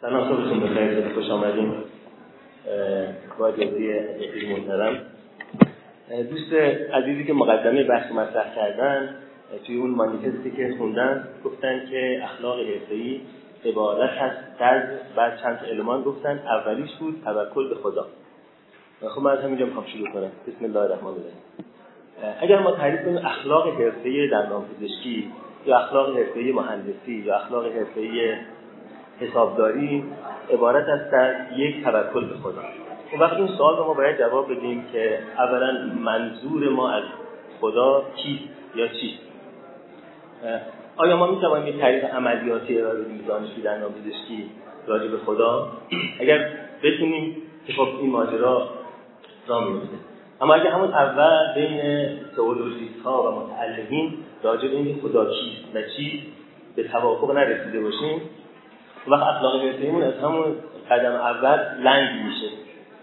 سلام صبحتون بخیر خوش آمدیم با اجازه احتیج محترم. دوست عزیزی که مقدمه بحث مطرح کردن توی اون مانیفستی که خوندن گفتن که اخلاق حرفه‌ای عبارت هست از بعد چند المان گفتن اولیش بود توکل به خدا. خب من از همینجا می‌خوام شروع کنم. بسم الله الرحمن الرحیم. اگر ما تعریف کنیم اخلاق حرفه‌ای در پزشکی یا اخلاق حرفه‌ای مهندسی یا اخلاق حرفه‌ای حسابداری عبارت است از یک توکل به خدا. اون وقت این سوال ما باید جواب بدیم که اولا منظور ما از خدا کیست یا چیست؟ آیا ما می‌توانیم یک تعریف عملیاتی ارائه بدیم دانشجو در پزشکی راجع به خدا؟ اگر بتونیم که خب این ماجرا را میفته اما اگر همون اول بین تئولوژیست ها و متعلمین راجع به این خدا کیست و چی به توافق نرسیده باشیم وقت اخلاق حرفه‌ایمون از همون قدم اول لنگ میشه.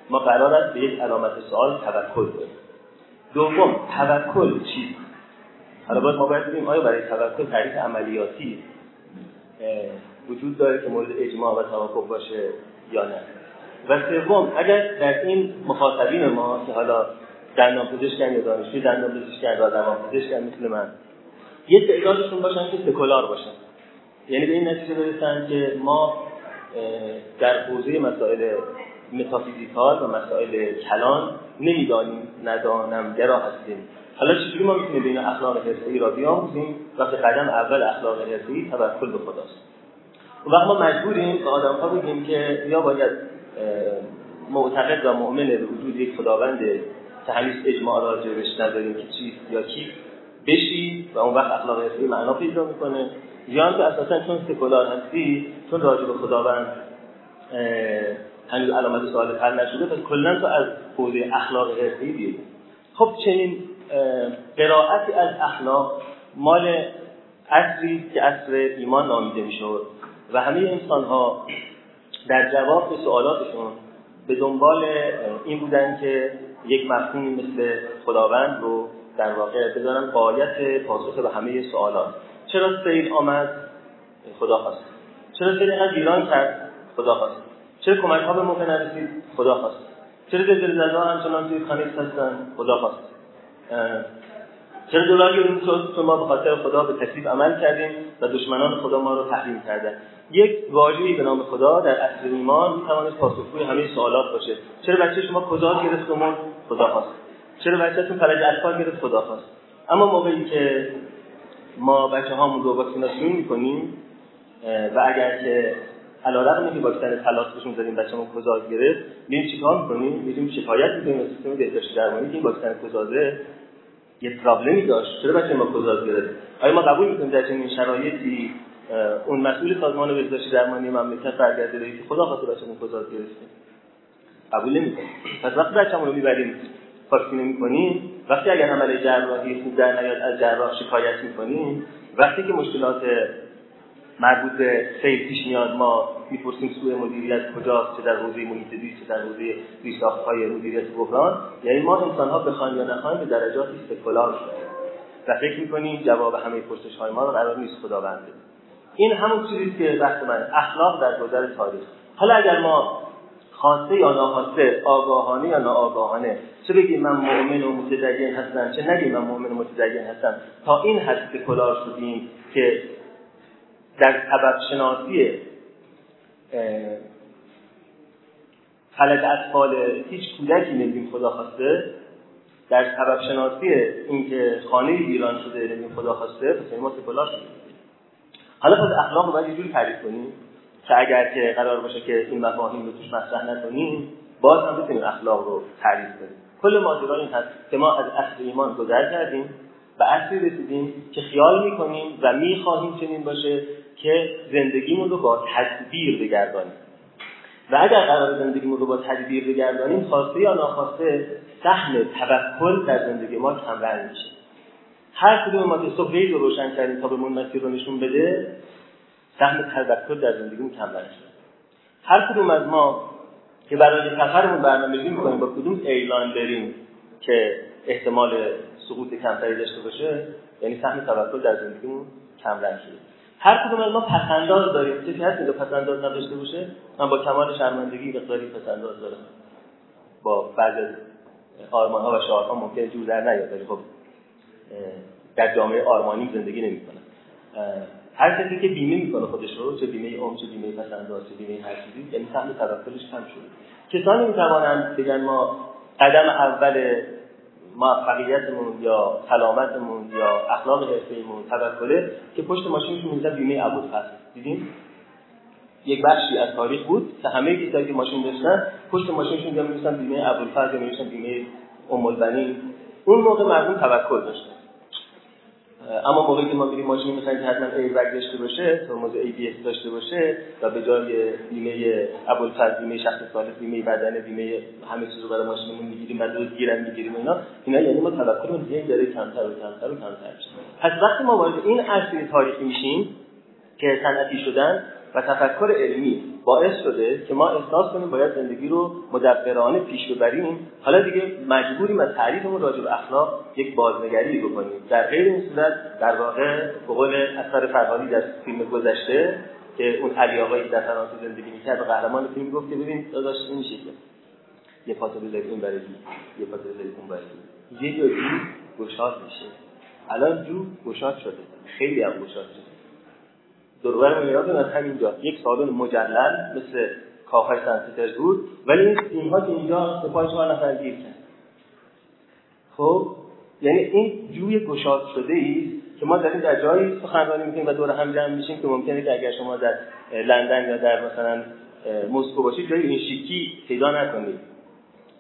ما قرار است به یک علامت سوال توکل کنیم. دوم توکل چیست حالا باید ما باید ببینیم آیا برای توکل تعریف عملیاتی وجود داره که مورد اجماع و توافق باشه یا نه؟ و سوم اگر در این مخاطبین ما که حالا دندان پزشکن یا دانشجوی دندان پزشکن یا روان پزشکن مثل من یه تعدادشون باشن که سکولار باشن. یعنی به این نتیجه برسن که ما در حوزه مسائل متافیزیکال و مسائل کلان نمی‌دانیم ندانم گرا هستیم. حالا چجوری ما می‌تونیم بین اخلاق حرفه‌ای را بیاموزیم؟ وقتی قدم اول اخلاق حرفه‌ای توکل به خداست. اون وقت ما مجبوریم به آدم‌ها بگیم که یا باید معتقد و مؤمن به وجود یک خداوند که هنوز اجماع راجع بهش نداریم که چیست یا کی بشی و اون وقت اخلاق حرفه‌ای معنا پیدا می‌کنه. یا که اساسا چون سکولار هستی چون راجع به خداوند هنوز علامت سوال حل نشده پس کلا تو از حوزه اخلاق حرفه‌ای بیایی خب چنین قرائتی از اخلاق مال اصری که اصر ایمان نامیده می‌شد و همه انسان ها در جواب به سوالاتشون به دنبال این بودن که یک مفهومی مثل خداوند رو در واقع بذارن قایت پاسخ به همه سوالات. چرا سیل آمد؟ خدا خواست. چرا سیل اینقدر ایران کرد؟ خدا خواست. چرا کمک ها به موقع نرسید خدا خواست. چرا زلزله زده همچنان توی خانیس هستن خدا خواست. چرا دلار گرون شد چون ما به خاطر خدا به تکلیف عمل کردیم و دشمنان خدا ما رو تحریم کردن یک واژه‌ای به نام خدا در اصل ایمان می‌تواند پاسخگوی همه سوالات باشه. چرا بچه شما کجا گرفت خدا خواست. چرا بچه‌تون فلج اطفال گرفت؟ خدا خواست. اما موقعی که ما بچه هامون رو واکسیناسیون می‌کنیم و اگر که علیرغم که واکسن تلاس بهشون زدیم بچه‌مون کوزاز گرفت میریم چیکار می‌کنیم؟ میریم شکایت می‌کنیم به سیستم بهداشتی درمانی که این واکسن کوزازه یه پرابلمی داشت. چرا بچه ما کوزاز گرفت آیا ما قبول می‌کنیم در چنین شرایطی اون مسئول سازمان بهداشتی درمانی مملکت برگرده بگه خدا خاطر بچه‌مون کوزاز گرفته؟ قبول نمی‌کنیم. پس وقتی بچه‌مون رو می‌بریم واکسینه می‌کنیم وقتی اگر عمل جراحی خوب در نیاد از جراح شکایت می‌کنیم. وقتی که مشکلات مربوط به سیل پیش میاد ما می‌پرسیم سوء مدیریت کجاست چه در حوزه محیط زیست چه در حوزه های مدیریت بحران. یعنی ما انسان ها بخوایم یا نخوایم به درجاتی سکولار شدیم و فکر می‌کنیم جواب همه پرسش های ما رو قرار نیست خداوند این همون چیزی که بحث من اخلاق در گذر تاریخ. حالا اگر ما خواسته یا ناخواسته آگاهانه یا ناآگاهانه چه بگیم من مؤمن و متدین هستم چه نگیم من مؤمن و متدین هستم؟ تا این حد سکولار شدیم که در سبب شناسی فلج اطفال هیچ کودکی نمیدیم خدا خواسته در سبب شناسی اینکه خانه ایران شده نمیدیم خدا خواسته پس ما سکولار شدیم. حالا پس اخلاق رو باید یه جوری تعریف کنیم که اگر که قرار باشه که این مفاهیم رو توش مطرح نکنیم باز هم بتونیم اخلاق رو تعریف کنیم. کل ماجرا این هست که ما از اصل ایمان گذر کردیم به اصلی رسیدیم که خیال می‌کنیم و می‌خواهیم چنین باشه که زندگیمون رو با تدبیر بگردانیم و اگر قرار زندگیمون رو با تدبیر بگردانیم خواسته یا ناخواسته سهم توکل در زندگی ما کمرنگ میشه. هر کدوم ما که صبح رو روشن کردیم تا به مسیر رو نشون بده سهم توکل در زندگیمون کمرنگ شده هر کدوم از ما که برای سفرمون برنامه‌ریزی می‌کنیم با کدوم اعلان بریم که احتمال سقوط کمتری داشته باشه؟ یعنی سهم توکل در زندگیمون کم رنگ هر کدوم از ما پسنداز داریم. کسی هست که پسنداز نداشته باشه من با کمال شرمندگی مقداری پسنداز دارم. با بعض آرمان ها و شعارها ممکن جور در نیاد ولی خب در جامعه آرمانی زندگی نمی‌کنه هر کسی که بیمه می‌کنه خودش رو چه بیمه عمر چه بیمه پسنداز چه بیمه هر چیزی یعنی سهم توکلش کم شده. کسانی می‌توانند بگن ما قدم اول موفقیتمون یا سلامتمون یا اخلاق حرفه‌ایمون توکله که پشت ماشینشون می‌ذارن بیمه ابوالفضل. دیدیم یک بخشی از تاریخ بود که همه کسایی که ماشین داشتن پشت ماشینشون یا بیمه ابوالفضل یا می‌نویسن بیمه ام اون موقع مردم توکل داشتن. اما موقعی که ما میریم ماشین می‌خوایم که حتما ایربگ داشته باشه ترمز ABS داشته باشه و به جای بیمه ابوالفضل بیمه شخص سالس بیمه بدن بیمه همه چیز رو برای ماشینمون می‌گیریم و دوز گیرم می‌گیریم اینا اینا یعنی ما توکلمون دیگه داره کمتر و کمتر و کمتر میشه. پس وقتی ما وارد این عرصه تاریخی میشیم که صنعتی شدن و تفکر علمی باعث شده که ما احساس کنیم باید زندگی رو مدبرانه پیش ببریم. حالا دیگه مجبوریم از تعریفمون راجع به اخلاق یک بازنگری بکنیم. در غیر این صورت در واقع به قول اثر فرهادی در فیلم گذشته که اون علی آقایی در فرانسه زندگی می‌کرد و قهرمان فیلم گفت که ببین داداش این که؟ یه پاتو بذارید این برای یه پاتو بذارید اون برای یه جایی گشاد میشه. الان جو گشاد شده. خیلی هم گشاد شده. دوربر میادون از همینجا یک سالن مجلل مثل کافه سن بود. ولی این اینها که اینجا پای شما نفر گیر کرد خب؟ یعنی این جوی گشاد شده ای که ما داریم در جایی سخنرانی می‌کنیم و دور هم جمع میشیم که ممکنه که اگر شما در لندن یا در مثلا مسکو باشید جایی این شیکی پیدا نکنید.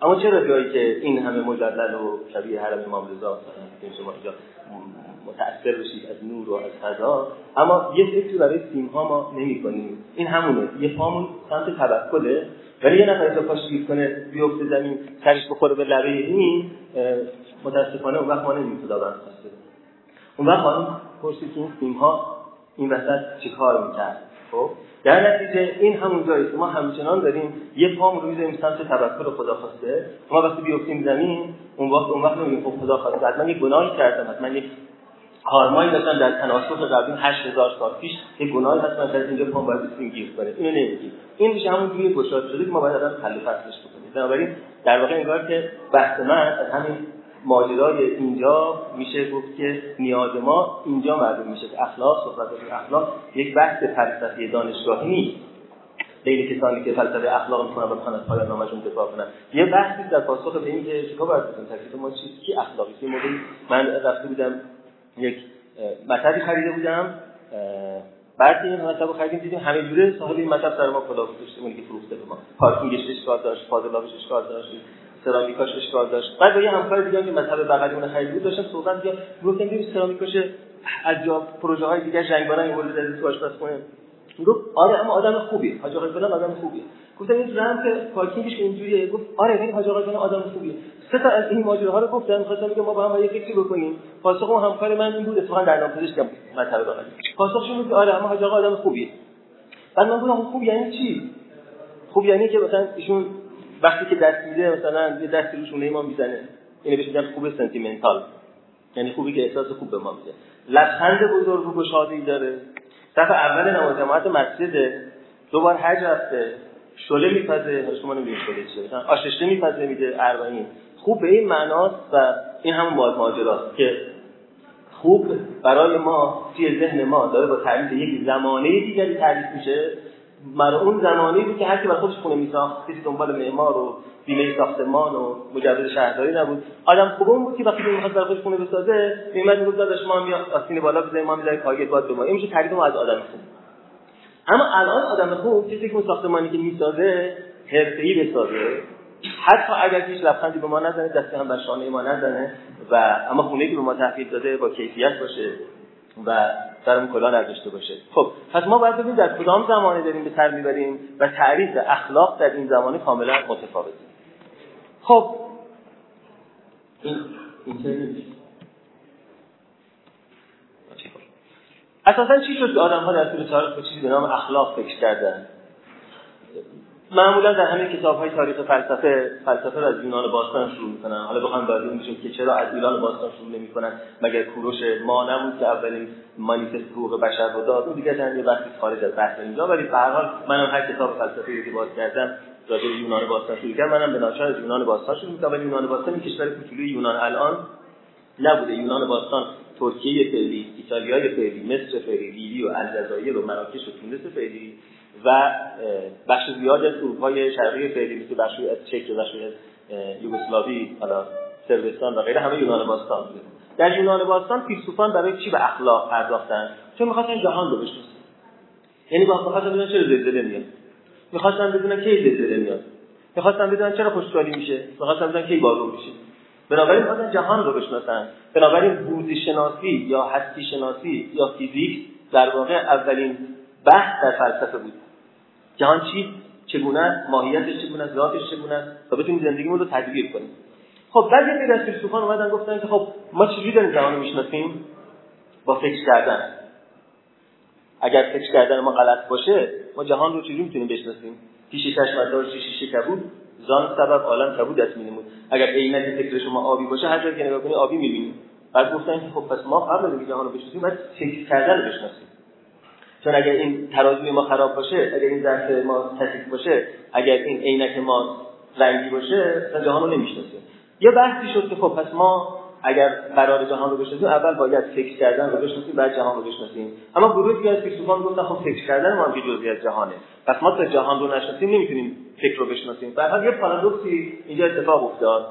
اما چرا جایی که این همه مجلل و شبیه حرم امام رضا شما اینجا متأثر بشید از نور و از فضا. اما یه فکری برای سیم ها ما نمی کنیم این همونه. یه پامون سمت توکله. ولی یه نفر پاش گیر کنه بیفته زمین سرش بخوره به لبه این متاسفانه اون وقت ما خواسته. اون وقت خانم پرسید که این ها این وسط چی کار می‌کرد؟ خب؟ در نتیجه این همون جایی که ما همچنان داریم یه پام رو می‌ذاریم سمت توکل خدا خواسته. ما وقتی بیفتیم زمین اون وقت اون وقت نمیگیم خب خدا خواسته. حتما یک گناهی کردم حتما یک کارمایی داشتن در تناسخ قبلی 8000 سال پیش یه گناهی هست از اینجا پام باید بسیم گیر کنه. اینو نمیگیم. این میشه همون جوری گشاد شده که ما باید آدم حل فصلش بکنیم. بنابراین در واقع انگار که بحث من از همین ماجرای اینجا میشه گفت که نیاز ما اینجا معلوم میشه که اخلاق صحبت اخلاق یک بحث فلسفی دانشگاهی نیست. بین کسانی که فلسفه اخلاق می‌کنن و بخوان پایان نامشون دفاع کنن. یه بحثی در پاسخ به این که چیکار باید بکنیم؟ تکلیف ما کی اخلاقی؟ موقعی من رفته بودم یک مطبی خریده بودم بعد این مطب خریدیم دیدیم همه جوره صاحب این مطب سر ما کلاه گذاشته اونی که فروخته به ما. پارکینگش اشکال داشت فاضلابش اشکال داشت سرامیکاش اشکال داشت. بعد با یه همکار دیگه که مطب بغلیمون خرید بود داشتم صحبت که گفتم ببین سرامیکاش عجاب پروژه های دیگه این مورد تو آشپزخونه. گفت آره اما آدم خوبیه. حاج آقای فلان آدم خوبیه. گفتم این رمز پارکینگش اینجوریه. گفت آره این حاج آقای آدم خوبیه. سه تا از این ماجراها رو گفتن. می‌خواستم بگم ما با هم یه فکری بکنیم. پاسخ اون همکار من این بود. اتفاقا در نام پزشکم مطلب بغلی پاسخشون بود که آره اما حاج آقا آدم خوبیه. بعد من گفتم خوب یعنی چی؟ خوب یعنی که مثلا ایشون وقتی که دست میده مثلا یه دستی رو شونه ما می‌زنه. اینو بهش میگن خوب سنتیمنتال یعنی خوبی که احساس خوب به ما میده. لبخند بزرگ و گشاده‌ای داره. صف اول نماز جماعت مسجد دوبار حج رفته شله میپزه شما نمی‌دونید شله چیه مثلا آششته میپزه میده اربعین. خوب به این معناست و این همون ماجراست که خوب برای ما توی ذهن ما داره با تعریف یک زمانه دیگری تعریف میشه. برای اون زمانه بود که هر کی خودش خونه میساخت. کسی دنبال معمار و بیمه ساختمان و مجوز شهرداری نبود. آدم خوب اون بود که وقتی می‌خواد برای خودش خونه بسازه میمد می‌گفت داداش ما بیا آستین بالا بزنیم ما می‌ذاریم پایه باد ما این ما از آدم خوب. اما الان آدم خوب چیزی که اون ساختمانی که می‌سازه حرفه‌ای بسازه. حتی اگر هیچ لبخندی به ما نزنه دستی هم بر شانه ما نزنه و اما خونه که به ما تحویل داده با کیفیت باشه و سرمون کلاه نداشته باشه. خب پس ما باید ببینیم در کدام زمانه داریم به سر می‌بریم و تعریف اخلاق در این زمانه کاملا متفاوته. خب. این اساسا چی شد که آدم ها در طول تاریخ به چیزی به نام اخلاق فکر کردن؟ معمولا در همه کتاب های تاریخ فلسفه فلسفه از یونان باستان شروع می‌کنن. حالا بخوام وارد میشیم که چرا از ایران باستان شروع نمی‌کنن. مگر کوروش ما نبود که اولین مانیفست حقوق بشر رو داد؟ اون دیگه یه وقتی خارج از بحث اینجا. ولی به هر حال منم هر کتاب فلسفه که باز کردم راجع به یونان باستان شروع کردم. منم به ناچار از یونان باستان شروع می‌کنم. ولی یونان باستان این کشور کوچولوی یونان الان نبوده. یونان باستان ترکیه فعلی ایتالیای فعلی مصر فعلی لیبی و الجزایر و مراکش و تونس فعلی. و بخش زیاد از اروپای شرقی فعلی مثل بخش از چک و بخش از یوگسلاوی حالا سربستان و غیره همه یونان باستان بوده. در یونان باستان فیلسوفان برای چی به اخلاق پرداختن؟ چون می‌خواستن جهان رو بشناسن. یعنی می‌خواستن بدونن چرا زلزله میاد. می‌خواستن بدونن کی زلزله میاد. می‌خواستن بدونن چرا خشکسالی میشه. می‌خواستن بدونن کی بارون میشه. بنابراین می‌خواستن جهان رو بشناسن. بنابراین بودی شناسی یا هستی شناسی یا فیزیک در واقع اولین بحث در فلسفه بود. جهان چی؟ چگونه؟ است ماهیتش چگونه؟ است ذاتش چگونه؟ است تا بتونیم زندگیمون رو تدبیر کنیم. خب بعد یه از فیلسوفان اومدن گفتن که خب ما چجوری داریم جهان رو می‌شناسیم؟ با فکر کردن. اگر فکر کردن ما غلط باشه ما جهان رو چجوری می‌تونیم بشناسیم؟ پیش چشم دار شیشه کبود. زان سبب عالم کبود است میمون اگر عینک فکر شما آبی باشه هر جایی که نگاه کنی آبی می‌بینی. بعد گفتن که خب پس ما قبل از جهان رو بشناسیم باید فکر کردن رو بشناسیم. چون اگر این ترازوی ما خراب باشه اگر این ظرف ما کثیف باشه اگر این عینک ما رنگی باشه اصلا جهان رو نمی‌شناسیم یه بحثی شد که خب پس ما اگر قرار جهان رو بشناسیم اول باید فکر کردن رو بشناسیم بعد جهان رو بشناسیم. اما گروهی از فیلسوفان گفتن خب فکر کردن ما هم جزئی از جهانه. پس ما تا جهان رو نشناسیم نمی‌تونیم فکر رو بشناسیم. به یه پارادوکسی اینجا اتفاق افتاد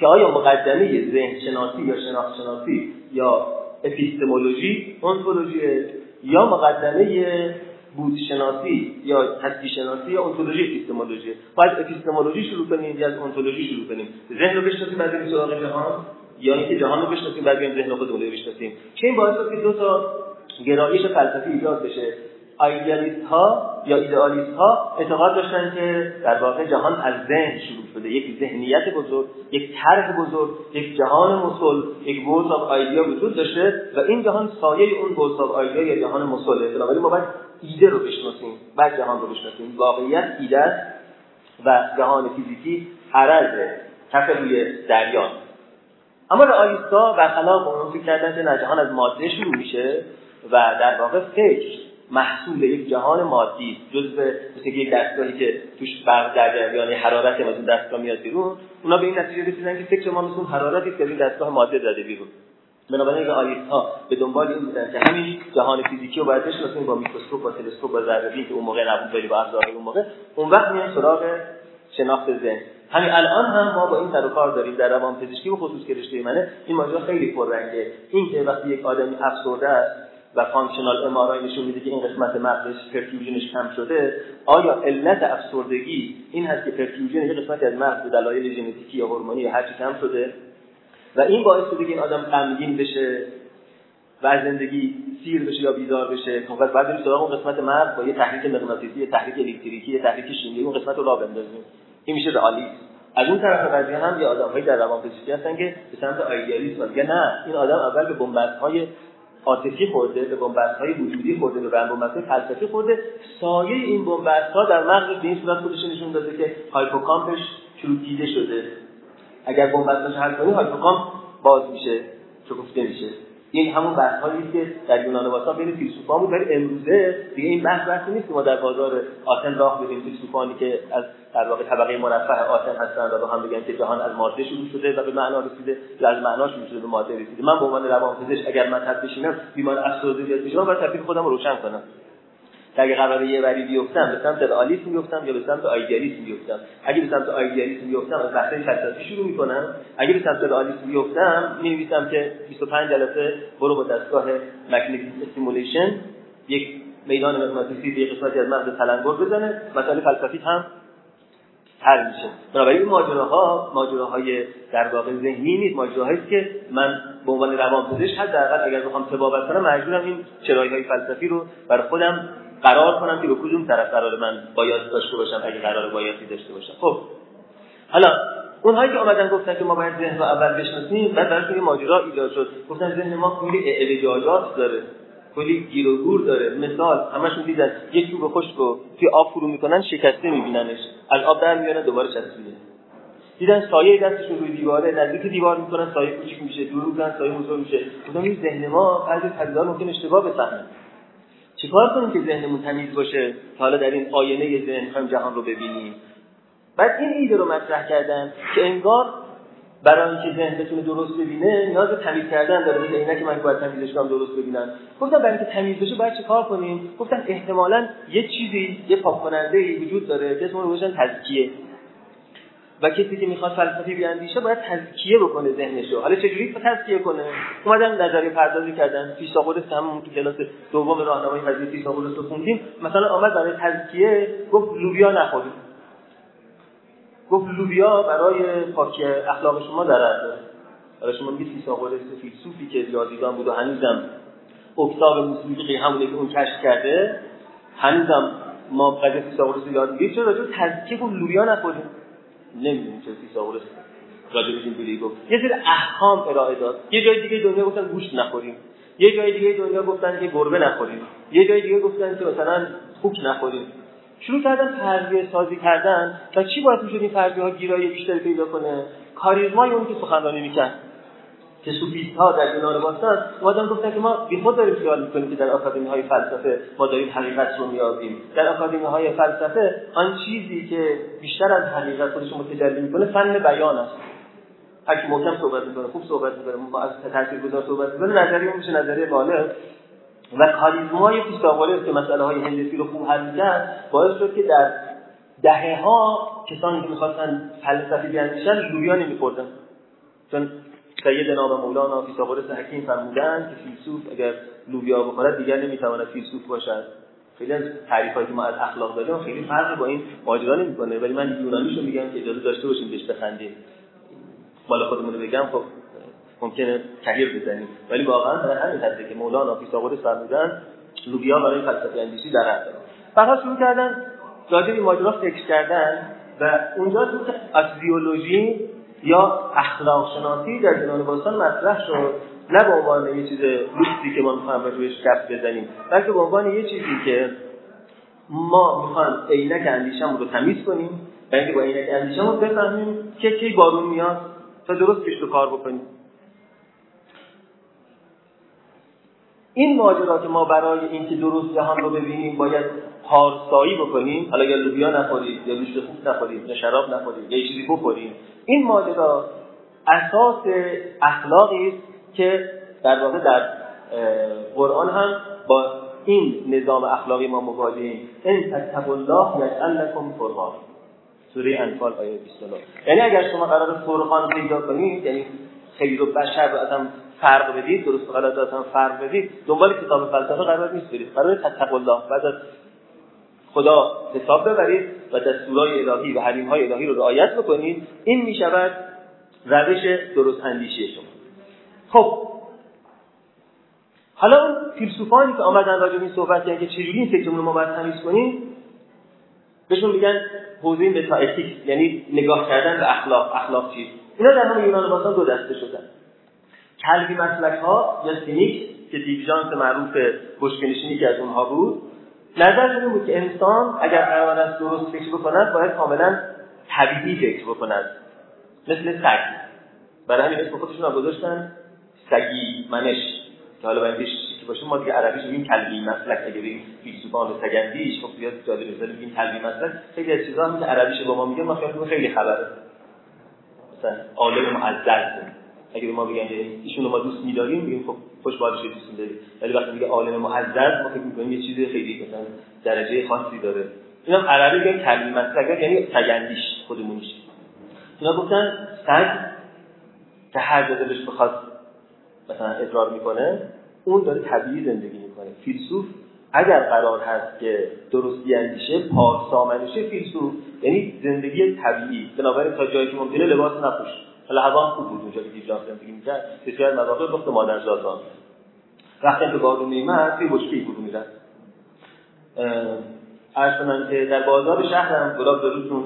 که آیا مقدمه ذهن شناسی یا شناخت شناسی یا اپیستمولوژی اونتولوژی یا مقدمه بودشناسی یا هستی شناسی یا اونتولوژی اپیستمولوژی باید اپیستمولوژی شروع کنیم یا از اونتولوژی شروع کنیم. ذهن رو بشناسیم بعد بریم سراغ جهان. یا اینکه جهان رو بشناسیم بعد بریم ذهن خودمون رو بشناسیم. چه این باعث که دو تا گرایش فلسفی ایجاد بشه؟ ایدئالیست ها یا ایدئالیست ها اعتقاد داشتن که در واقع جهان از ذهن شروع شده. یک ذهنیت بزرگ یک طرح بزرگ یک جهان مثل یک world of idea وجود داشته و این جهان سایه اون world of idea یا جهان مثله. بنابراین ما باید ایده رو بشناسیم بعد جهان رو بشناسیم. واقعیت ایده است و جهان فیزیکی عرض کف روی دریا. اما رئالیست‌ها برخلاف اون فکر کردن که جهان از ماده شروع میشه و در واقع فکر محصول یک جهان مادی جزء مثل یک دستگاهی که توش برق در جریان حرارت از اون دستگاه میاد بیرون. اونا به این نتیجه رسیدن که فکر ما مثل حرارتی که این دستگاه ماده داده بیرون. بنابراین رئالیست ها به دنبال این بودن که همین جهان فیزیکی رو باید بشناسیم با میکروسکوپ با تلسکوپ با ذره که اون موقع نبود ولی با ابزار اون موقع. اون وقت میایم سراغ شناخت ذهن. همین الان هم ما با این سر کار داریم در روان پزشکی به خصوص که رشته منه این ماجرا خیلی پررنگه. این که وقتی یک آدمی افسرده است و functional MRI نشون میده که این قسمت مغزش perfusion ش کم شده. آیا علت افسردگی این هست که perfusion یه قسمتی از مغز به دلایل ژنتیکی یا هورمونی یا هرچی کم شده و این باعث شده که این آدم غمگین بشه و از زندگی سیر بشه یا بیدار بشه؟ خب بعد بریم سراغ اون قسمت مغز با یه تحریک مغناطیسی یه تحریک الکتریکی یه تحریک شیمیایی اون قسمت رو راه بندازیم. این میشه رئالیسم. از اون طرف قضیه هم یه آدمهایی در روانپزشکی هستن که به سمت idealism نه این آدم اول به های عاطفی خورده به بنبست های وجودی خورده به بنبست های فلسفی خورده سایه این بنبست ها در مغز به این صورت خودش نشون داده که hippocamp ش چروکیده شده. اگر بنبستاش حل کنی hippocamp باز میشه شکفته میشه؟ این همون بحث هایی که در یونان باستان بین فیلسوفان بود. ولی امروزه دیگه این بحث بحثی نیست که ما در بازار آتن راه بریم فیلسوفانی که از در واقع طبقه مرفه آتن هستن و با هم بگن که جهان از ماده شروع شده و به معنا رسیده یا از معنا شروع به ماده رسیده. من به عنوان روانپزشک اگر مطب بشینم بیمار افسردگی بیاد پیشم باید تکلیف خودم رو روشن کنم. اگه قراره یه وری بیفتم به سمت رئالیسم بیفتم یا به سمت idealism بیفتم اگه به سمت idealism بیفتم از بحث فلسفی شروع می‌کنم. اگه به سمت رئالیسم بیفتم می‌نویسم که 25 جلسه برو با دستگاه magnetic stimulation یک میدان مغناطیسی به قسمتی از مغز تلنگر بزنه. مسائل فلسفی هم حل میشه. بنابراین این ماجراها ماجراهای در واقع ذهنی نیست. ماجراهایی که من به عنوان روانپزشک حداقل اگر بخوام تبابت کنم مجبورم این چرایی های فلسفی رو برای خودم قرار کنم که به کدوم طرف قرار من باید داشته باشم اگه قرار بایدی داشته باشم. خب. حالا اونهایی که آمدن گفتن که ما باید ذهن رو اول بشناسیم بعد برای یه ماجرا ایجاد شد گفتن ذهن ما خیلی اعوجاجات داره کلی گیر و گور داره. مثال همشون دیدن یک چوب خشک رو توی آب فرو می‌کنن شکسته میبیننش. از آب در میارن دوباره چسبیده. دیدن سایه دستشون روی دیواره نزدیک دیوار می‌کنن سایه کوچیک میشه دور می‌کنن سایه بزرگ میشه. گفتم این ذهن ما بعضی پدیدار ممکن اشتباه بفهمن چیکار کنیم که ذهنمون تمیز باشه؟ حالا در این آینه ذهن هم جهان رو ببینیم. بعد این ایده رو مطرح کردن که انگار برای اینکه ذهن بتونه درست ببینه نیاز به تمیز کردن داره. مثل اینکه من باید تمیزش کنم درست ببینم. گفتم برای اینکه تمیز بشه باید چیکار کنیم؟ گفتن احتمالا یه چیزی یه پاک کننده وجود داره که اسمش تزکیه. و کسی که می‌خواد فلسفی بیاندیشه باید تزکیه بکنه ذهنشو. حالا چجوری تزکیه کنه؟ اومدن نظریه پردازی کردن. فیثاغورس هم تو کلاس دوم راهنمای فلسفی فیثاغورس رو خوندیم. مثلا آمد برای تزکیه گفت لوبیا نخورید. گفت لوبیا برای پاکی اخلاق شما ضرر داره. برای شما میگه فیثاغورس فیلسوفی که ریاضیدان بود و هنوزم اکتاب موسیقی همونه که اون کشف کرده هنوزم ما قضیه فیثاغورس یاد می‌گیریم. چرا؟ راجع تزکیه گفت لوبیا نخورید. نمی‌دونیم چه فیثاغورس راجبش اینجوری گفت. یه سری احکام ارائه داد. یه جای دیگه دنیا گفتن گوشت نخوریم. یه جای دیگه دنیا گفتن که گربه نخوریم. یه جای دیگه گفتن که مثلا خوک نخوریم. شروع کردن فرضیه سازی کردن. و چی باید می‌شد این فرضیه ها گیرایی بیشتری پیدا کنه؟ کاریزمای اون که سخنرانی می‌کرد. که سوفیست ها در یونان باستان اومدن گفتن که ما بی خود داریم خیال می‌کنیم که در آکادمی های فلسفه ما داریم حقیقت رو میابیم در آکادمی های فلسفه آن چیزی که بیشتر از حقیقت خودش متجلی می‌کنه فن بیان است. کی محکم صحبت می‌کنه خوب صحبت می‌کنه از تاثیرگذار صحبت می‌کنه نظریه میشه نظریه بالغ. و کاریزمای فیثاغورس که مسئله های هندسی رو خوب حل باعث شد که در دهه ها کسانی که می‌خواستن فلسفی بیاندیشن لوبیا نمیخوردن چون سیدنا و مولانا فیثاغورس حکیم فرمودند که فیلسوف اگر لوبیا بخورد دیگر نمی‌تواند فیلسوف باشد. خیلی از تعریفایی که ما از اخلاق داریم خیلی فرقی با این ماجرا نمی‌کنه. ولی من یونانیشو میگم که اجازه داشته باشیم بهش بخندیم. مال خودمون رو بگم خب ممکنه تغییر بزنیم ولی واقعا برای همین حده که مولانا فیثاغورس فرمودن لوبیا برای فلسفه اندیشی در داره فقط شروع کردن راجع به ماجرا فکر کردن و اونجا تو از بیولوژی یا اخلاق شناسی در یونان باستان مطرح شد نه به عنوان یه چیز لوکسی که ما می‌خوایم روش کف بزنیم بلکه به عنوان یه چیزی که ما می‌خوایم عینک اندیشمون رو تمیز کنیم و اینکه با عینک اندیشمون بفهمیم که کی بارون میاد تا درست پیش رو کار بکنیم. این ماجرا که ما برای اینکه درست جهان رو ببینیم باید پارسایی بکنیم. حالا یا لوبیا نخورید یا گوشت خوب نخورید یا شراب نخورید یا چیزی بخوریم. این ماجرا اساس اخلاقی است که در واقع در قرآن هم با این نظام اخلاقی ما مواجهیم. این تتقوا الله یجعل لکم فرقان. سوره انفال آیه 29 یعنی اگر شما قرار فرقان پیدا کنید یعنی خیر و بشر رو هم فرق بدید درست و غلط هم فرق بدید دنبال کتاب فلسفه قرار نیست برید. قرار تتقوا الله. بعد از خدا حساب ببرید و دستورهای الهی و حریمهای الهی رو رعایت بکنید. این می شود روش درست اندیشی شما. خب. حالا اون فیلسوفانی که آمدن راجع به این صحبت کردن که چجوری این فکرمون رو ما باید تمیز کنیم بهشون میگن حوزه متااتیک یعنی نگاه کردن به اخلاق. اخلاق چیست اینا در همه یونان باستان دو دسته شدن. کلبی مسلک ها یا سینیک که دیوژانس معروف بشکنشینی که از اونها بود نظر این بود که انسان اگر قرار است درست فکر بکند باید کاملا طبیعی فکر بکند. مثل سگ. برای همین اسم خودشون هم گذاشتن سگی منش. که حالا باید که باشه ما دیگه عربیش میگیم کلبی مسلک. اگه بگیم فیلسوفان سگندیش خب بیاد جالب مثلا میگیم کلبی مسلک. خیلی از چیزا هم که عربیش با ما میگه ما خیلی خبره. مثلا عالم معزز. اگه به ما بگن ایشون رو ما دوست می‌داریم میگیم خب خوش بادش دوست می‌داریم ولی وقتی میگه عالم معزز ما فکر می‌کنیم یه چیز خیلی مثلا درجه خاصی داره. اینا عربی میگن کلمه مسلک یعنی تگندیش خودمونیش. اینا گفتن سگ جا دلش بخواد مثلا ادرار می‌کنه اون داره طبیعی زندگی می‌کنه. فیلسوف اگر قرار هست که درست بیاندیشه پارسامنشه فیلسوف یعنی زندگی طبیعی. بنابراین تا جایی که ممکنه لباس نپوشه. هوا خوب بود اونجا که دیجان زندگی می‌کرد بسیار مواقع گفت مادر زادان وقتی که بارون میمد توی بشکه فرو میرن عرض کنم که در بازار شهر هم گلاب دروتون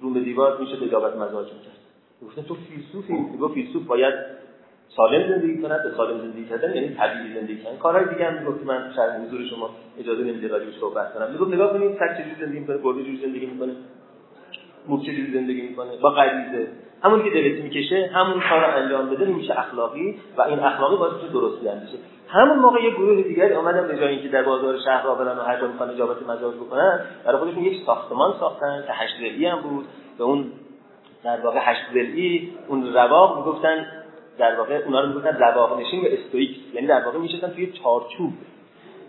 رو به دیوار میشه تجابت مزاج می‌کرد. گفتن تو فیلسوفی میگو فیلسوف باید سالم زندگی کند به سالم زندگی کردن یعنی طبیعی زندگی کردن. کارهای دیگه هم می‌گفت من شاید حضور شما اجازه نمیده راجعش صحبت کنم. می‌گفت نگاه کنید سگ چجوری زندگی می‌کنه گربه چجوری زندگی می‌کنه. چجوری زندگی می‌کنه با غریزه همون که دلت می‌کشه همون کار انجام بده میشه اخلاقی و این اخلاقی باعث میشه درستی بشه همون موقع یه گروه دیگری اومدن به جای اینکه در بازار شهر را برن و هر جا می‌خوان اجابت مجاز بکنن برای خودشون یک ساختمان ساختن که هشت هم بود. به اون در واقع هشت اون رواق می‌گفتن در واقع اونا رو می‌گفتن رواق نشین و استویک. یعنی در واقع میشستن توی چارچوب.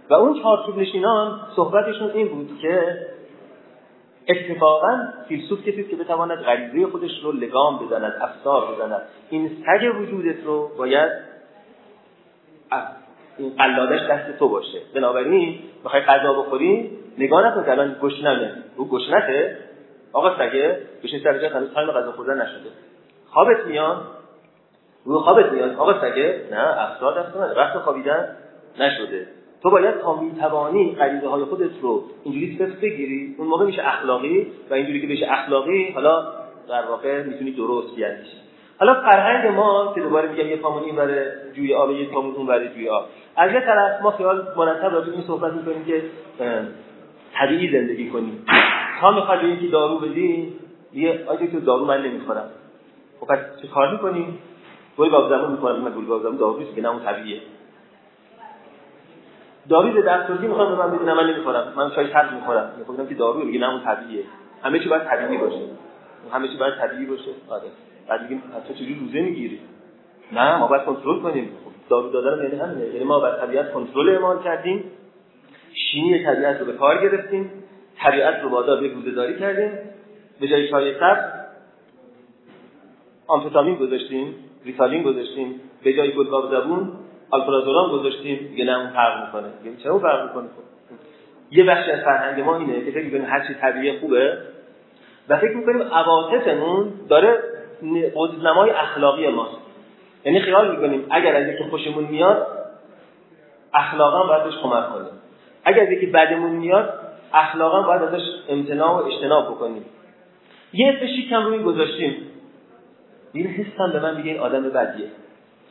و اون چارچوب نشینان صحبتشون این بود که اتفاقا فیلسوف کسی که بتواند غریزه خودش رو لگام بزند افسار بزند. این سگ وجودت رو باید این قلادش دست تو باشه. بنابراین می‌خوای غذا بخوری؟ نگاه نکن که الان گشنمه. او گشنته؟ آقا سگه بشین سر جای هنوز تایم غذا خوردن نشده. خوابت میاد؟ رو خوابت میاد. آقا سگه نه افسار دست من. وقت خوابیدن نشده. تو باید تا می‌توانی غریزه های خودت رو اینجوری صفر بگیری اون موقع میشه اخلاقی و اینجوری که بشه اخلاقی حالا در واقع می‌تونی درست بیاندیشی حالا فرهنگ ما که دوباره میگم یه پامون این برای جوی آب یه پامون اون برای جوی آب. از یه طرف ما خیال مرتب راجع این صحبت می‌کنیم که طبیعی زندگی کنیم. تا می‌خواد یکی دارو بدی یه آیا که دارو من نمی‌خورم. خب پس چه کار می‌کنیم؟ گل گاو زبون می‌کنم من گل گاو زبون دارویی که نه اون طبیعیه. داروی دستوری می‌خوام به من بدین من نمی‌خورم من چای تلخ می‌خورم میگم که دارو میگه نه اون طبیعیه. همه چی باید طبیعی باشه. همه چی باید طبیعی باشه. آره. بعد میگیم تو چجوری روزه می‌گیری؟ نه ما باید کنترل کنیم. دارو دادن یعنی همینه. یعنی ما باید طبیعت کنترل اعمال کردیم. شیمی طبیعت رو به کار گرفتیم. طبیعت رو بازار به روزه داری کردیم. به جای چای سبز آمفتامین گذاشتیم ریتالین گذاشتیم. به جای گلگاو زبون آلپرازولام گذاشتیم اون فرق می‌کنه. یعنی چرا فرق می‌کنه؟ یه بخشی از فرهنگ ما اینه که فکر می‌کنیم هر چی طبیعی خوبه و فکر می‌کنیم عواطفمون داره نمای اخلاقی ماست. یعنی خیال می‌کنیم اگر از یکی خوشمون میاد اخلاقا باید بهش کمک کنیم. اگر از یکی بدمون میاد اخلاقا باید ازش امتناع و اجتناب بکنیم. یه اسم کم روی گذاشتیم. این حسم به من میگه این آدم بدیه.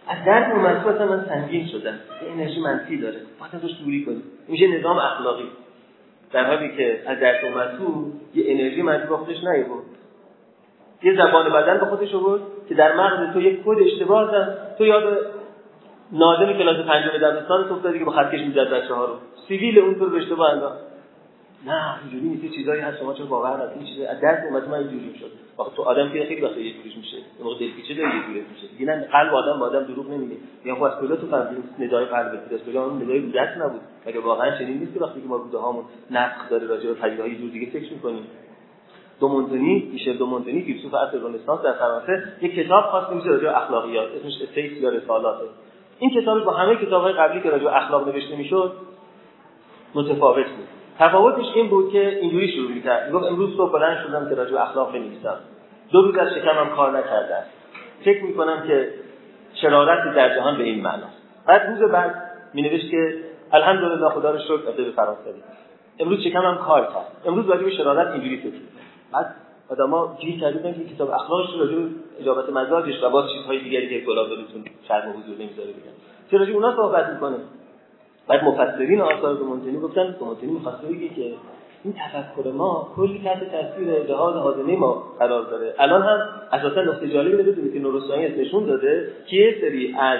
از درد اون من سنگین شدم. یه انرژی منفی داره. باید ازش دوری کنیم میشه نظام اخلاقی. در حالی که از درد اون یه انرژی منفی با خودش نیبود یه زبان بدن به خودش بود که در مغز تو یک کد اشتباه زد. تو یاد ناظم کلاس پنجم دبستان تو افتادی که با خطکش می‌زد بچه ها رو. سیویل اونطور به اشتباه انداخت. نه اینجوری نیست چیزایی هست شما چرا باور نکنید این چیزا از درد اومد من اینجوری شد. واقعا تو آدم که خیلی وقتا یه میشه یه موقع دلپیچه داره یه جوری میشه. دیگه نه قلب آدم با آدم دروغ نمیگه. یا خب از کجا تو فهمیدی ندای قلب از کجا اون ندای دست نبود؟ مگه واقعا چنین نیست که وقتی که ما روده هامون نفخ داره راجع به پدیده‌های جور دیگه فکر می‌کنیم. دومونتونی میشل دومونتونی فیلسوف عصر رنسانس در فرانسه یک کتاب خاص نمیشه راجع اخلاقیات اسمش استیت یا رسالاته. این کتاب با همه کتاب‌های قبلی که راجع اخلاق نوشته می‌شد متفاوت بود. تفاوتش این بود که اینجوری شروع می‌کرد. می‌گفت امروز صبح بلند شدم که راجع اخلاق بنویسم دو روز از شکمم کار نکردم فکر می‌کنم که شرارت در جهان به این معنا بعد روز بعد می نوشت که الحمدلله خدا رو شکر ادب فرانسوی. امروز شکمم کار کرد. امروز راجع به شرارت اینجوری فکر بعد آدما گیر کردن که کتاب اخلاقش راجع به اجابت مزاجش و باز چیزهای دیگری که گلاب شرم حضور نمی‌ذاره بگن چرا راجع اونا صحبت می‌کنه. بعد مفسرین آثار دومونتینی گفتن دومونتینی می‌خواسته بگه که این تفکر ما کلی تحت تاثیر جهاز حاضنه ما قرار داره. الان هم اساسا نقطه جالبی رو بدونید که نوروساینس نشون داده که یه سری از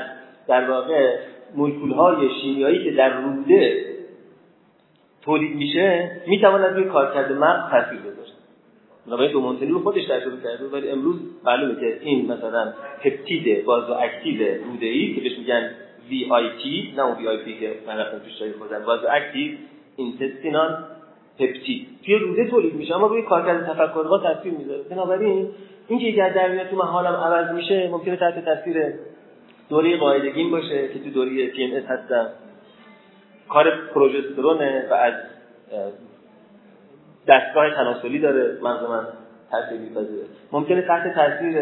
در واقع مولکول های شیمیایی که در روده تولید میشه می‌تواند روی کارکرد مغز تاثیر بذاره بنابراین دو مونتنی رو خودش تجربه کرده ولی امروز معلومه که این مثلا پپتید vasoactive روده ای که بهش میگن VIP نه اون VIP که من رفتم توش جای خودم. vasoactive intestinal peptide. توی روده تولید میشه اما روی کارکرد تفکر ما تاثیر می‌ذاره. بنابراین اینکه اگر در تو من حالم عوض میشه ممکنه تحت تاثیر دوره قاعدگیم باشه که تو دوره PMS هستم کار پروژسترونه و از دستگاه تناسلی داره مغز تاثیر میپذیره. ممکنه تحت تاثیر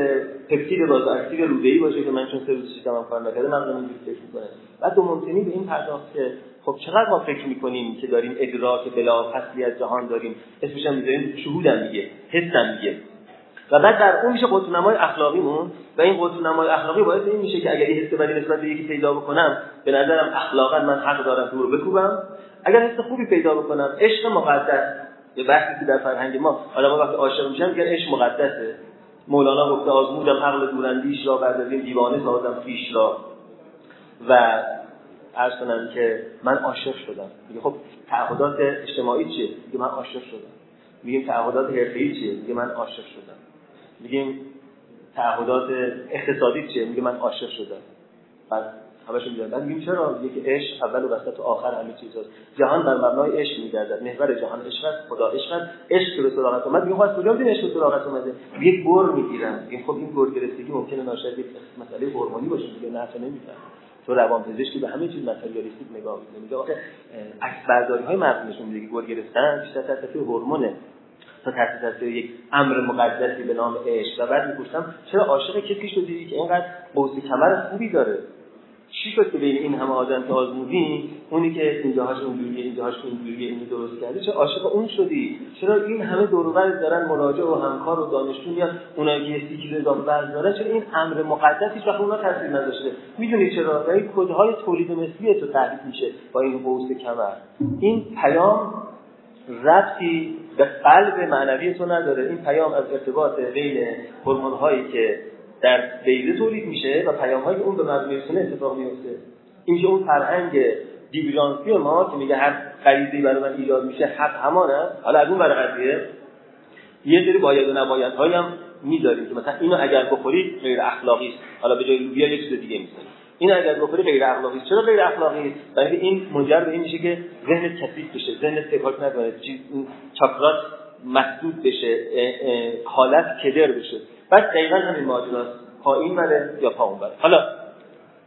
پپتید باز اکتیو روده‌ای باشه که من چون سه روز شکمم کار نکرده مغزم اینجوری فکر می‌کنه. بعد دو ممکنی به این پرداخت که خب چقدر ما فکر می‌کنیم که داریم ادراک بلا فصلی از جهان داریم؟ اسمش هم می‌ذاریم شهودم میگه حسم میگه و بعد در اون میشه قطونمای اخلاقیمون و این قطونمای اخلاقی باعث این میشه که اگر یه حس بدی نسبت به یکی پیدا بکنم به نظرم اخلاقا من حق دارم دور بکوبم. اگر حس خوبی پیدا بکنم عشق مقدس یه بحثی که در فرهنگ ما حالا ما وقتی عاشق میشم میگن عشق مقدسه. مولانا گفته آزمودم عقل دوراندیش را بعد از این دیوانه سازم پیش را. و عرض کنم که من عاشق شدم. میگه خب تعهدات اجتماعی چیه؟ میگه من عاشق شدم. میگیم تعهدات حرفه‌ای چیه؟ میگه من عاشق شدم. میگیم تعهدات اقتصادی چیه؟ میگه من عاشق شدم. بعد همش میگن بعد میگیم چرا میگه که عشق اول و وسط و آخر همه چیز هست. جهان بر مبنای عشق میگردد. محور جهان عشق است خدا عشق است عشق که به سراغت اومد. میگه از کجا می‌دونی عشق به سراغت اومده؟ یک بر می‌گیرم این خب این بر گرفتگی ممکنه ناشر یک مسئله هورمونی باشه دیگه نه تو روان پزشکی به همه چیز متریالیستیک نگاه می‌کنه. میگه آخه عکس برداری های میده که گل گرفتن بیشتر تاثیر هورمونه تا تحت تاثیر یک امر مقدسی به نام عشق. و بعد می‌پرسم چرا عاشق کسی شدی که اینقدر قوس کمر خوبی داره؟ چی شد که بین این همه آدم که آزمودی؟ اونی که اینجاهاش اونجوریه اینجاهاش اونجوریه اینو درست کرده؟ چه عاشق اون شدی؟ چرا این همه دور دارن مراجع و همکار و دانشجو میان؟ اونایی که نظام ورز دارن چرا این امر مقدسی وقت اونا تاثیر نداشته؟ می‌دونی چرا؟ در این کدهای تولید مثلی تو تعریف میشه با این قوس کمر. این پیام ربطی به قلب معنوی تو نداره. این پیام از ارتباط بین هورمون هایی که در بیضه تولید میشه و پیام های اون به مجموعه سونه اتفاق میفته این اون فرهنگ دیویرانسی ما که میگه هر غریزه‌ای برای من ایجاد میشه حق همان است حالا از اون برای قضیه یه سری باید و نباید هم می‌ذاریم که مثلا اینو اگر بخورید غیر اخلاقی است. حالا به جای لوبیا یه چیز دیگه می‌ذاریم این اگر بخوری غیر اخلاقی چرا غیر اخلاقی است؟ برای این منجر به این میشه که ذهن کثیف بشه ذهن استکاک نکنه چیز چاکرات مسدود بشه حالت کدر بشه. بعد دقیقا همین ماجراست. پایین بره یا پا اون بره. حالا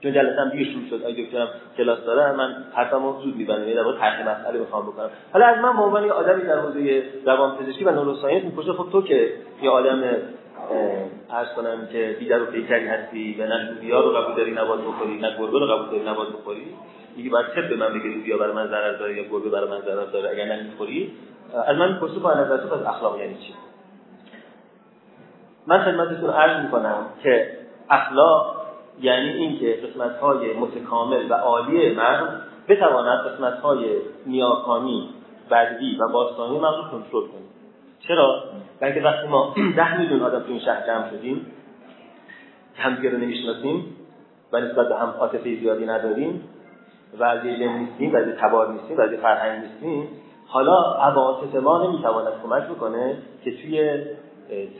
چون جلسه دیر شروع شد آی دکترم کلاس داره من حرفمو زود میبندم. یه دفعه طرح مسئله می‌خوام بکنم. حالا از من به عنوان یه آدمی در حوزه روانپزشکی و نوروساینس می‌پرسه خب تو که یه آدم عرض کنم که دیگر و پیکری هستی و نه لوبیا رو قبول داری نباید بخوری نه گربه رو قبول داری نباید بخوری میگه باید طب به من بگه لوبیا برای من ضرر داره یا گربه برای من ضرر داره اگر نمی‌خوری از من می‌پرسه با نظر تو از اخلاق یعنی چی؟ من خدمتتون عرض می‌کنم که اخلاق یعنی اینکه قسمت های متکامل و عالی مرد بتواند قسمت های نیاکانی بدوی و باستانی مغز رو کنترل کنه. چرا؟ بلکه وقتی ما ده میلیون آدم تو این شهر جمع شدیم که همدیگه رو نمی‌شناسیم و نسبت به هم عاطفه زیادی نداریم و از نیستیم و از تبار نیستیم و از فرهنگ نیستیم حالا عواطف ما نمی‌تواند کمک بکنه که توی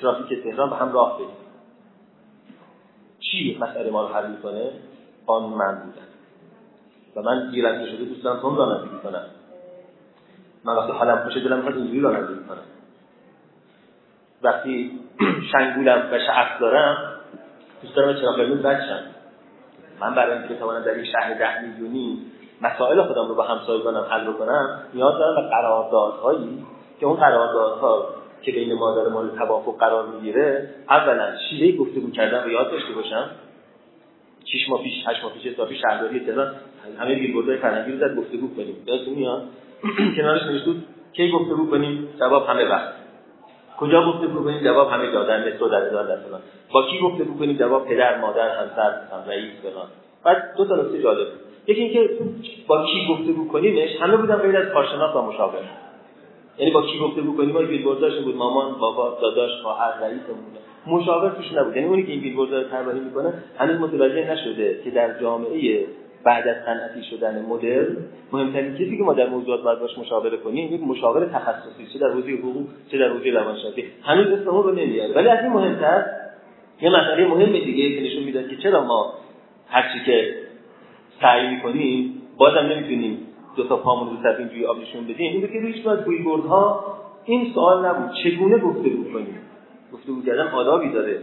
ترافیک تهران به هم راه بریم. چی مسئله ما رو حل می‌کنه؟ قانون من بودن و من گیرنده شده دوست دارم تون رانندگی کنم. من وقتی حالم خوشه دلم می‌خواد اینجوری رانندگی کنم. وقتی شنگولم و شعف دارم دوست دارم چرا قرمز رد من برای اینکه بتوانم در این شهر ده میلیونی مسائل خودم رو با همسایگانم حل کنم نیاز دارم به قراردادهایی که اون قراردادها که بین مادر مورد توافق قرار می‌گیره اولا شیوه گفتگو کردن رو یاد داشته باشم. شش ماه پیش هشت ماه پیش حسابی شهرداری تهران همه بیلبوردهای فرهنگی رو زد گفتگو کنیم. یادتون میاد؟ کنارش نوشته کی گفتگو کنیم؟ جواب همه وقت. کجا گفتگو کنیم؟ جواب همه جا در مترو در فلان با کی گفتگو کنیم؟ جواب پدر مادر همسر رئیس فلان. بعد دو تا نکته جالب. یکی اینکه با کی گفتگو کنیمش؟ همه بودن غیر از کارشناس و مشاور. یعنی با کی گفته بکنیم ما بیلبورداش بود مامان بابا داداش خواهر رئیسمون مشاور توش نبود. یعنی اونی که این بیلبورد رو طراحی می‌کنه هنوز متوجه نشده که در جامعه بعد از صنعتی شدن مدل مهمترین چیزی که ما در موضوعات باید باش مشاوره کنیم یک مشاور تخصصی چه در حوزه حقوق چه در حوزه روانشناسی. هنوز اسم رو نمیاره. ولی از این مهمتر یه مسئله مهم دیگه که نشون می‌داد که چرا ما هرچی که سعی می‌کنیم بازم نمی‌تونیم دو تا پامون رو صف اینجوری آب نشون بدیم. این که رویش از ها این سوال نبود. چگونه گفتگو کنیم؟ گفتگو کردن آدابی داره.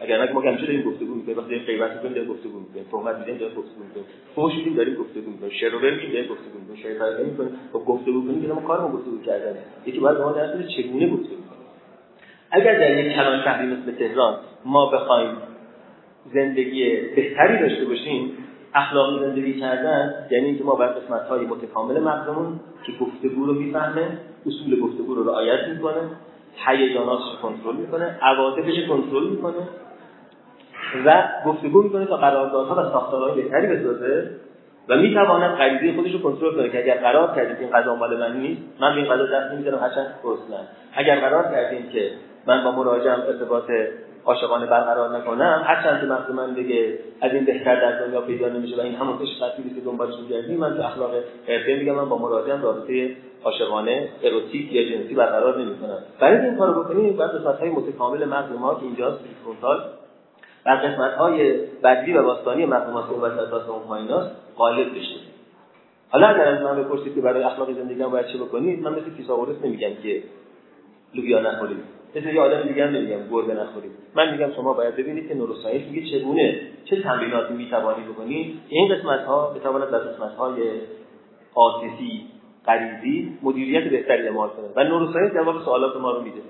اگر نه ما همیشه داریم گفتگو می‌کنیم. وقتی داریم غیبت می‌کنیم داریم گفتگو می‌کنیم. تهمت می‌زنیم داریم گفتگو می‌کنیم. فحش میدیم داریم گفتگو می‌کنیم. شر و میگیم داریم گفتگو می‌کنیم. شر فرقی می‌کنیم. خب گفتگو کنیم که ما کارمون گفتگو کردن. یکی باید ما درس بده چگونه گفتگو کنیم. اگر در یک کلان شهری مثل تهران ما بخوایم زندگی بهتری داشته باشیم اخلاقی زندگی کردن یعنی اینکه ما بر قسمت های متکامل مغزمون که گفتگو رو می‌فهمه اصول گفتگو رو رعایت می‌کنه هیجاناتش کنترل می‌کنه عواطفش کنترل می‌کنه و گفتگو می‌کنه تا قراردادها و ساختارهای بهتری بسازه و می‌تواند غریزه خودش رو کنترل کنه که اگر قرار کردیم که این غذا مال من نیست من به این غذا دست نمی‌زنم هرچند اگر قرار کردیم که من با مراجعم ارتباط عاشقانه برقرار نکنم هرچند که مغز من بگه از این بهتر در دنیا پیدا نمیشه و این همون پیش که دنبالش میگردیم من تو اخلاق حرفه میگم من با مراجعم رابطه عاشقانه اروتیک یا جنسی برقرار نمی‌کنم. برای این کارو بکنیم بعد قسمت های متکامل مغز ما که اینجاست فرونتال و قسمت های بدلی و باستانی مغز ما که وسط اون پاییناست غالب بشه. حالا اگر از من بپرسید که برای اخلاق زندگی باید چه بکنید من مثل فیثاغورس نمیگم که لوبیا نخورید مثل یه آدم دیگه هم نمیگم گربه نخورید من میگم شما باید ببینید که نوروساینس میگه چگونه چه تمریناتی می‌توانید بکنید این قسمت ها بتواند در قسمت های عاطفی غریزی مدیریت بهتری اعمال کنه. و نوروساینس جواب سوالات ما رو میده.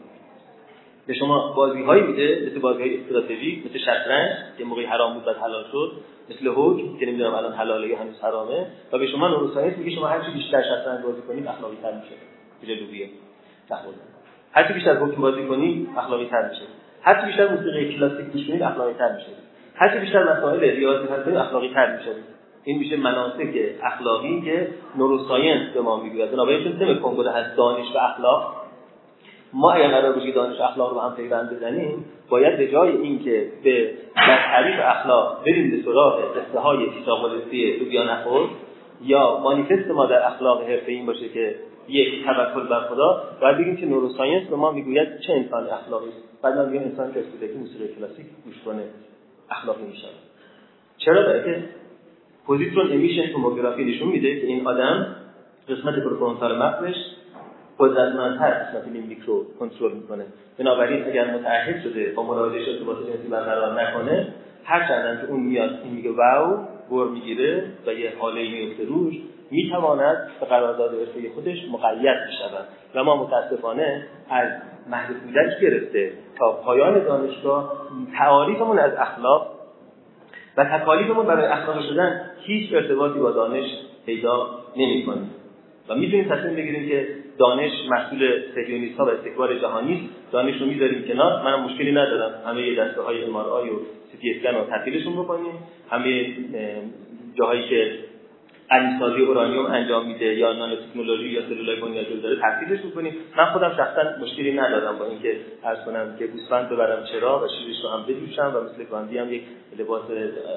به شما بازی هایی میده مثل بازی های استراتژیک مثل شطرنج که موقعی حرام بود بعد حلال شد مثل حکم که نمی‌دونم الان حلاله یا هنوز حرامه. و به شما نوروساینس میگه شما هر چی بیشتر شطرنج بازی کنید اخلاقی تر میشه جلویه هر چی بیشتر حکم بازی کنید اخلاقی تر میشه. هر چی بیشتر موسیقی کلاسیک گوش کنید اخلاقی تر میشه. هر چی بیشتر مسائل ریاضی کنید اخلاقی تر میشه. این میشه مناسک اخلاقی که نوروساینس به ما می‌گوید. بنابراین چون تم کنگره هست دانش و اخلاق ما اگر قرار باشه دانش اخلاق رو هم پیوند بزنیم باید به جای اینکه به در تعریف اخلاق بریم به سراغ قصه های تیساقلسی لوبیا نخور یا مانیفست ما در اخلاق حرفه این باشه که یک توکل بر خدا. باید بگیم که نوروساینس به ما می‌گوید چه انسان اخلاقی. است بعد من انسان که که موسیقی کلاسیک گوش کنه اخلاقی میشه. چرا؟ برای که پوزیترون امیشن توموگرافی نشون میده که این آدم قسمت پروفرونتال مغزش قدرتمندتر قسمت لیمبیک رو کنترل می‌کنه. بنابراین اگر متعهد شده با مراجعه ارتباط جنسی برقرار نکنه هر چندان که اون میاد این میگه واو بر می‌گیره و یه حاله میفته روش می‌تواند به قرارداد حرفه خودش مقید بشود و ما متاسفانه از مهد کودک گرفته تا پایان دانشگاه تعاریفمون از اخلاق و تکالیفمون برای اخلاق شدن هیچ ارتباطی با دانش پیدا نمی‌کنیم. و می‌تونیم تصمیم بگیریم که دانش مسئول سهیونیست ها و استکبار جهانی دانش رو می‌ذاریم کنار. منم مشکلی ندارم. همه دسته های ام و سی اسکن رو تعطیلشون بکنیم. همه جاهایی که علیسازی اورانیوم انجام میده یا نانو تکنولوژی یا سلولای بنیادی داره تفصیلش می‌کنیم. من خودم شخصا مشکلی ندارم با اینکه عرض کنم که گوسفند ببرم چرا و شیرش رو هم بجوشم و مثل گاندی هم یک لباس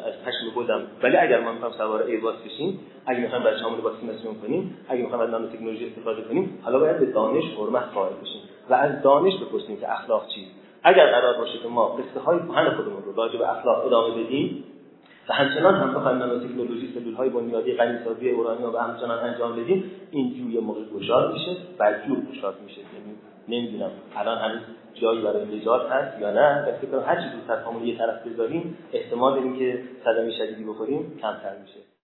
از پشم بودم ولی اگر ما می‌خوام سوار ایواز بشیم اگه می‌خوام برای با سیمسیون کنیم اگه می‌خوام از نانو تکنولوژی استفاده کنیم حالا باید به دانش حرمت قائل بشیم و از دانش بپرسیم که اخلاق چیست. اگر قرار باشه که ما قصه های کهن خودمون رو راجع به اخلاق ادامه بدیم و همچنان هم بخوایم نانو تکنولوژی سلول های بنیادی غنیسازی اورانیوم و همچنان انجام بدیم این جوی موقع گشاد میشه و جور گشاد میشه. یعنی نمی‌دونم الان هنوز جایی برای نجات هست یا نه و فکر کنم هر چیزی زودتر یه طرف بذاریم احتمال اینکه صدمه شدیدی بخوریم کمتر میشه.